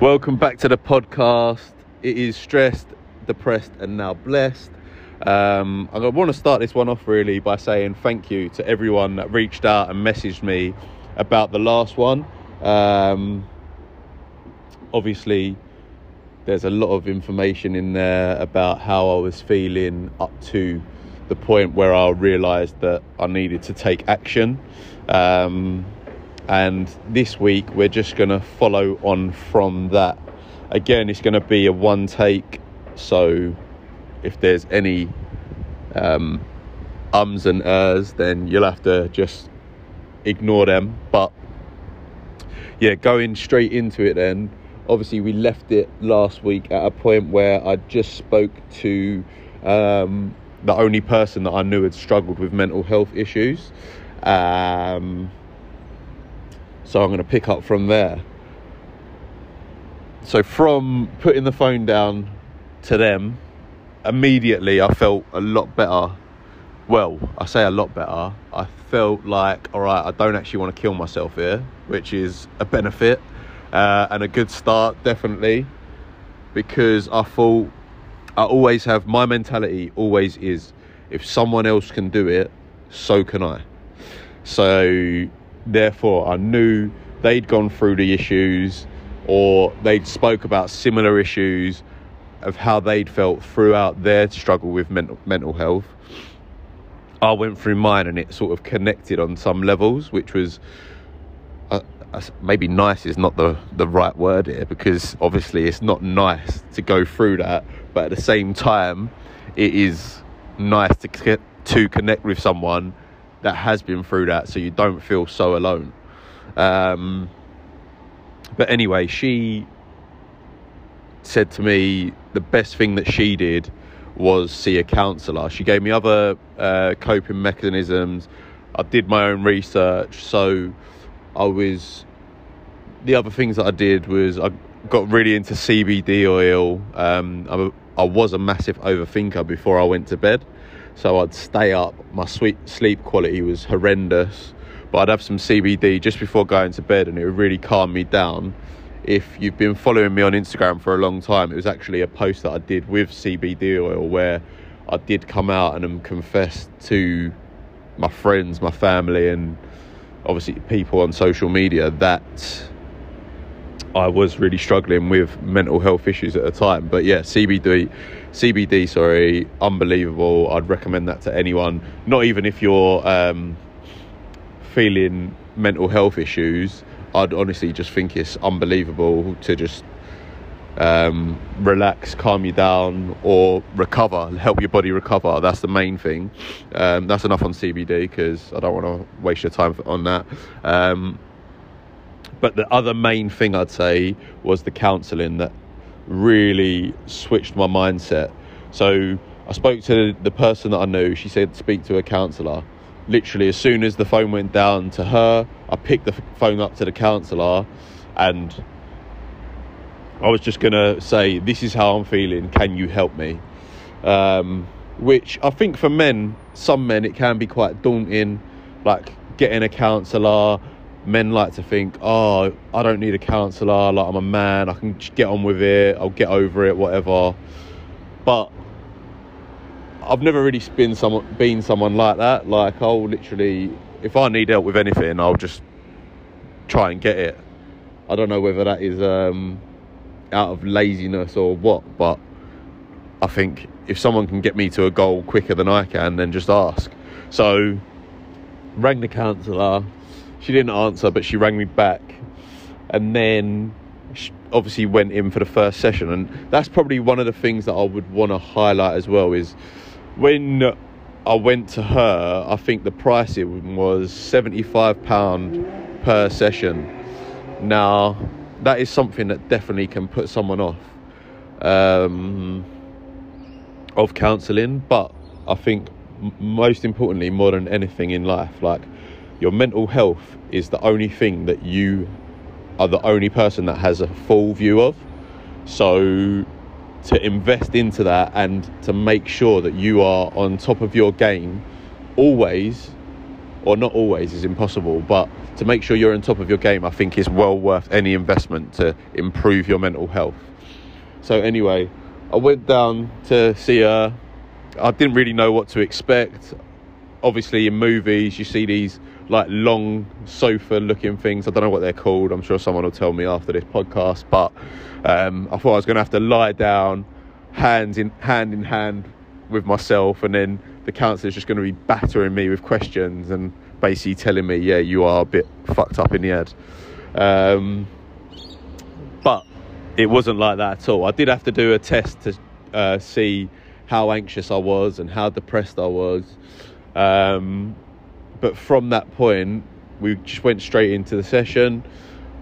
Welcome back to the podcast. It is stressed, depressed, and now blessed. Um, I want to start this one off really by saying thank you to everyone that reached out and messaged me about the last one. Um, obviously, there's a lot of information in there about how I was feeling up to the point where I realised that I needed to take action. Um, and this week we're just going to follow on from that. Again, it's going to be a one take, so if there's any um, ums and ers, then you'll have to just ignore them. But yeah, going straight into it then. Obviously, we left it last week at a point where I just spoke to um, the only person that I knew had struggled with mental health issues. Um, so I'm going to pick up from there. So from putting the phone down to them, immediately I felt a lot better. Well, I say a lot better. I felt like, all right, I don't actually want to kill myself here, which is a benefit uh, and a good start, definitely. Because I thought I always have my mentality, always is if someone else can do it, so can I. So therefore I knew they'd gone through the issues or they'd spoke about similar issues of how they'd felt throughout their struggle with mental mental health. I went through mine and it sort of connected on some levels, which was uh, maybe nice is not the, the right word here because obviously it's not nice to go through that, but at the same time, it is nice to to connect with someone that has been through that so you don't feel so alone. Um, but anyway, she said to me the best thing that she did was see a counsellor. She gave me other uh, coping mechanisms. I did my own research. So I was. The other things that I did was I got really into CBD oil. Um, I, I was a massive overthinker before I went to bed. So I'd stay up. My sweet sleep quality was horrendous, but I'd have some CBD just before going to bed, and it would really calm me down. If you've been following me on Instagram for a long time, it was actually a post that I did with CBD oil where I did come out and um, confess to my friends, my family, and obviously people on social media that I was really struggling with mental health issues at the time. But yeah, CBD, CBD, sorry, unbelievable. I'd recommend that to anyone. Not even if you're um, feeling mental health issues. I'd honestly just think it's unbelievable to just um, relax, calm you down, or recover, help your body recover. That's the main thing. Um, that's enough on CBD because I don't want to waste your time on that. Um, but the other main thing I'd say was the counselling that really switched my mindset. So I spoke to the person that I knew. She said speak to a counsellor. Literally, as soon as the phone went down to her, I picked the phone up to the counsellor, and I was just gonna say, "This is how I'm feeling. Can you help me?" Um, which I think for men, some men, it can be quite daunting, like getting a counsellor men like to think, oh, I don't need a counsellor, like I'm a man, I can get on with it, I'll get over it, whatever. But I've never really been someone been someone like that. Like I'll literally if I need help with anything, I'll just try and get it. I don't know whether that is um, out of laziness or what, but I think if someone can get me to a goal quicker than I can, then just ask. So rang the counsellor, she didn't answer, but she rang me back, and then obviously went in for the first session. And that's probably one of the things that I would want to highlight as well is when I went to her, I think the pricing was £75 per session. Now, that is something that definitely can put someone off um, of counselling, but I think most importantly, more than anything in life, like your mental health is the only thing that you are the only person that has a full view of. So to invest into that and to make sure that you are on top of your game always or not always is impossible, but to make sure you're on top of your game, I think is well worth any investment to improve your mental health. So anyway, I went down to see her. I didn't really know what to expect. Obviously, in movies, you see these like long sofa looking things. I don't know what they're called. I'm sure someone will tell me after this podcast. But um, I thought I was going to have to lie down, hands in hand in hand with myself, and then the counsellor's just going to be battering me with questions and basically telling me, yeah, you are a bit fucked up in the head. Um, but it wasn't like that at all. I did have to do a test to uh, see how anxious I was and how depressed I was. Um, but from that point, we just went straight into the session,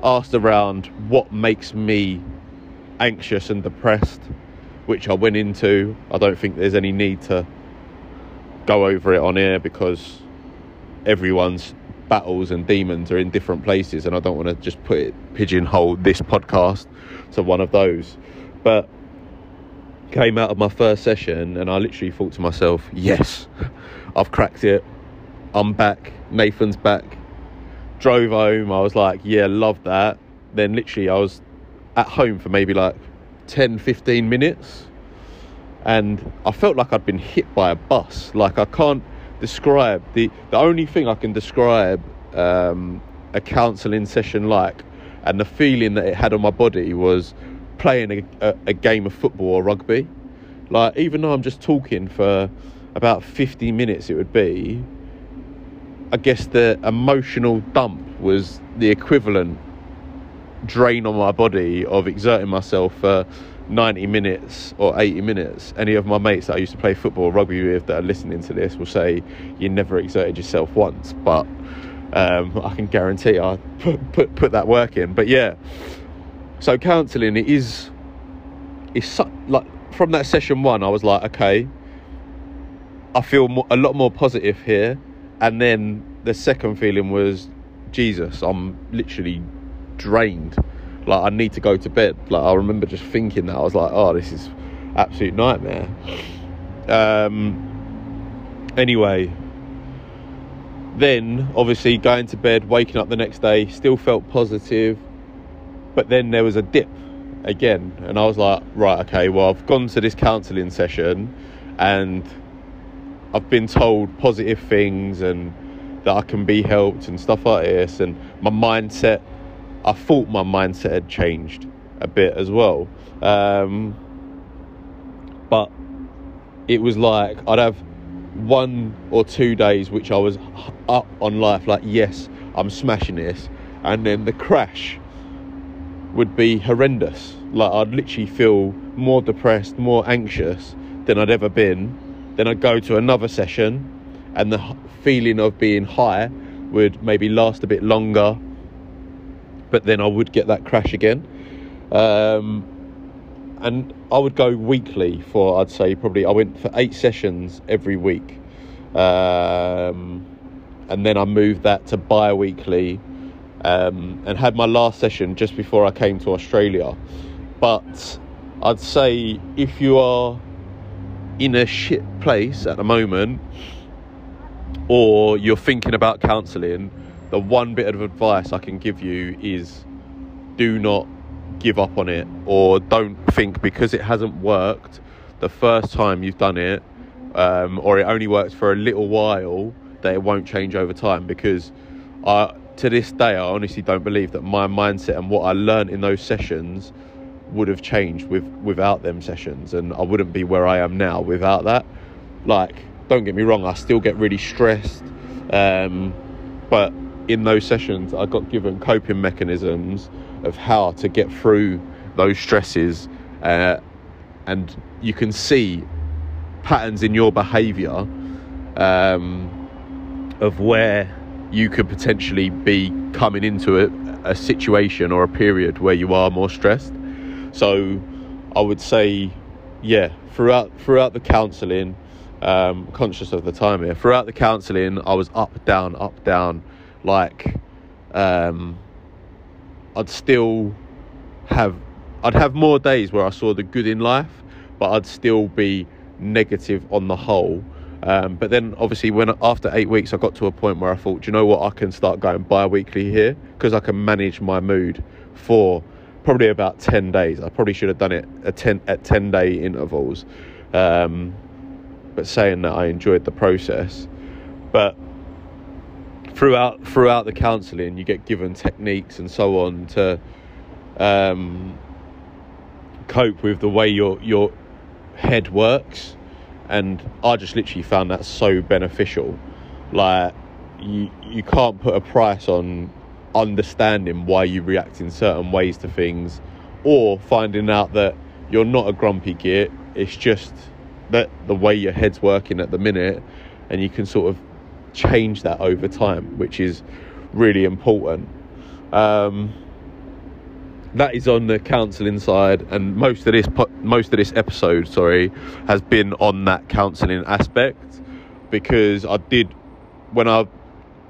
asked around what makes me anxious and depressed, which I went into. I don't think there's any need to go over it on air because everyone's battles and demons are in different places, and I don't want to just put it pigeonhole this podcast to one of those. But came out of my first session, and I literally thought to myself, "Yes, I've cracked it. I'm back. Nathan's back." Drove home. I was like, "Yeah, love that." Then literally, I was at home for maybe like 10, 15 minutes, and I felt like I'd been hit by a bus. Like I can't describe the the only thing I can describe um, a counselling session like, and the feeling that it had on my body was playing a, a, a, game of football or rugby. Like even though I'm just talking for about 50 minutes, it would be. I guess the emotional dump was the equivalent drain on my body of exerting myself for 90 minutes or 80 minutes. Any of my mates that I used to play football or rugby with that are listening to this will say you never exerted yourself once, but um, I can guarantee I put, put put that work in. But yeah, so counselling it is is so, like from that session one, I was like, okay, I feel more, a lot more positive here, and then the second feeling was, Jesus, I'm literally drained like I need to go to bed. Like I remember just thinking that I was like, oh, this is absolute nightmare. Um, anyway, then obviously going to bed, waking up the next day, still felt positive, but then there was a dip again, and I was like, right, okay, well I've gone to this counselling session, and I've been told positive things and that I can be helped and stuff like this, and my mindset I thought my mindset had changed a bit as well. Um, but it was like I'd have one or two days which I was up on life, like, yes, I'm smashing this. And then the crash would be horrendous. Like, I'd literally feel more depressed, more anxious than I'd ever been. Then I'd go to another session, and the feeling of being high would maybe last a bit longer but then I would get that crash again. Um, and I would go weekly for I'd say probably I went for eight sessions every week, um, and then I moved that to bi-weekly, um, and had my last session just before I came to Australia. But I'd say if you are in a shit place at the moment, or you're thinking about counselling, the one bit of advice I can give you is do not give up on it or don't think because it hasn't worked the first time you've done it um, or it only works for a little while that it won't change over time. Because I, to this day I honestly don't believe that my mindset and what I learned in those sessions would have changed with without them sessions and I wouldn't be where I am now without that like don't get me wrong I still get really stressed um, but in those sessions, I got given coping mechanisms of how to get through those stresses, uh, and you can see patterns in your behaviour um, of where you could potentially be coming into a, a situation or a period where you are more stressed. So, I would say, yeah, throughout throughout the counselling, um, conscious of the time here. Throughout the counselling, I was up, down, up, down like um, I'd still have I'd have more days where I saw the good in life, but I'd still be negative on the whole. Um, but then, obviously, when after eight weeks, I got to a point where I thought, you know what, I can start going bi-weekly here because I can manage my mood for probably about ten days. I probably should have done it at ten at ten day intervals. Um, but saying that, I enjoyed the process. But throughout throughout the counselling, you get given techniques and so on to um, cope with the way your your head works, and I just literally found that so beneficial. Like you you can't put a price on understanding why you react in certain ways to things, or finding out that you're not a grumpy git. It's just that the way your head's working at the minute, and you can sort of change that over time, which is really important. Um, that is on the counselling side, and most of this most of this episode, sorry, has been on that counselling aspect because I did when I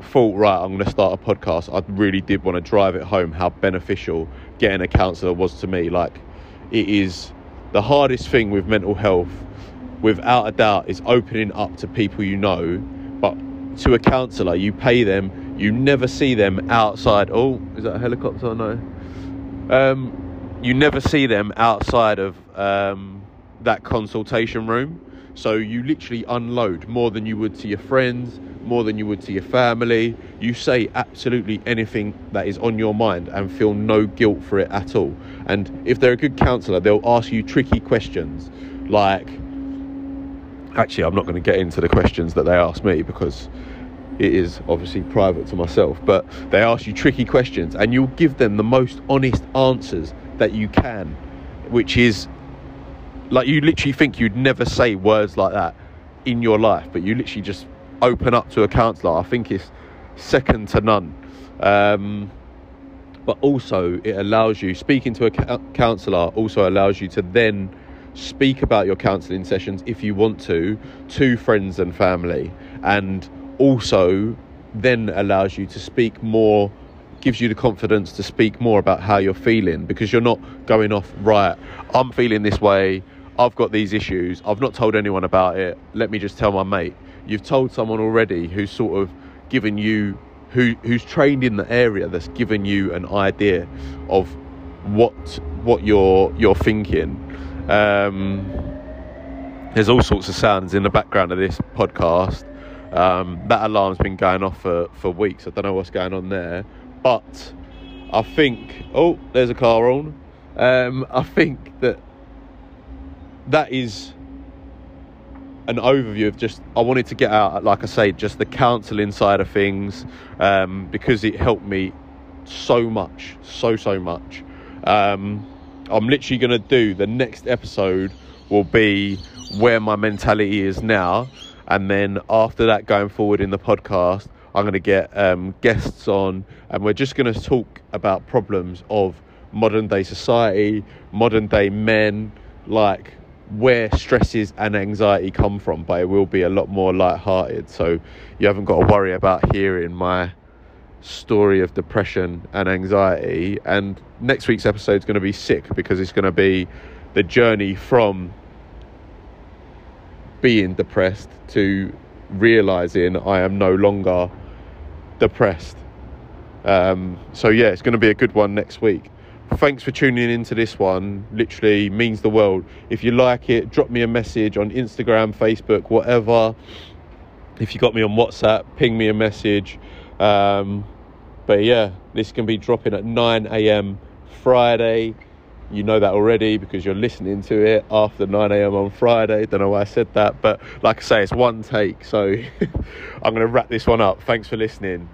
thought right, I'm going to start a podcast. I really did want to drive it home how beneficial getting a counsellor was to me. Like it is the hardest thing with mental health, without a doubt, is opening up to people you know, but to a counsellor, you pay them, you never see them outside. Oh, is that a helicopter? No. Um, you never see them outside of um, that consultation room. So you literally unload more than you would to your friends, more than you would to your family. You say absolutely anything that is on your mind and feel no guilt for it at all. And if they're a good counsellor, they'll ask you tricky questions like, actually, I'm not going to get into the questions that they ask me because it is obviously private to myself, but they ask you tricky questions and you'll give them the most honest answers that you can, which is like you literally think you'd never say words like that in your life, but you literally just open up to a counsellor. I think it's second to none. Um, but also, it allows you, speaking to a counsellor also allows you to then speak about your counselling sessions if you want to, to friends and family. And also then allows you to speak more gives you the confidence to speak more about how you're feeling because you're not going off right i'm feeling this way i've got these issues i've not told anyone about it let me just tell my mate you've told someone already who's sort of given you who who's trained in the area that's given you an idea of what what you're you're thinking um, there's all sorts of sounds in the background of this podcast um, that alarm's been going off for, for weeks. I don't know what's going on there, but I think oh, there's a car on. Um, I think that that is an overview of just I wanted to get out, like I say, just the counselling side of things um, because it helped me so much, so so much. Um, I'm literally going to do the next episode will be where my mentality is now and then after that, going forward in the podcast, I'm going to get um, guests on, and we're just going to talk about problems of modern day society, modern day men, like where stresses and anxiety come from. But it will be a lot more light-hearted, so you haven't got to worry about hearing my story of depression and anxiety. And next week's episode is going to be sick because it's going to be the journey from being depressed to realizing I am no longer depressed. Um, so, yeah, it's going to be a good one next week. Thanks for tuning into this one. Literally means the world. If you like it, drop me a message on Instagram, Facebook, whatever. If you got me on WhatsApp, ping me a message. Um, but yeah, this can be dropping at 9 a.m. Friday you know that already because you're listening to it after 9 a.m. on Friday. Don't know why I said that, but like I say, it's one take. So I'm going to wrap this one up. Thanks for listening.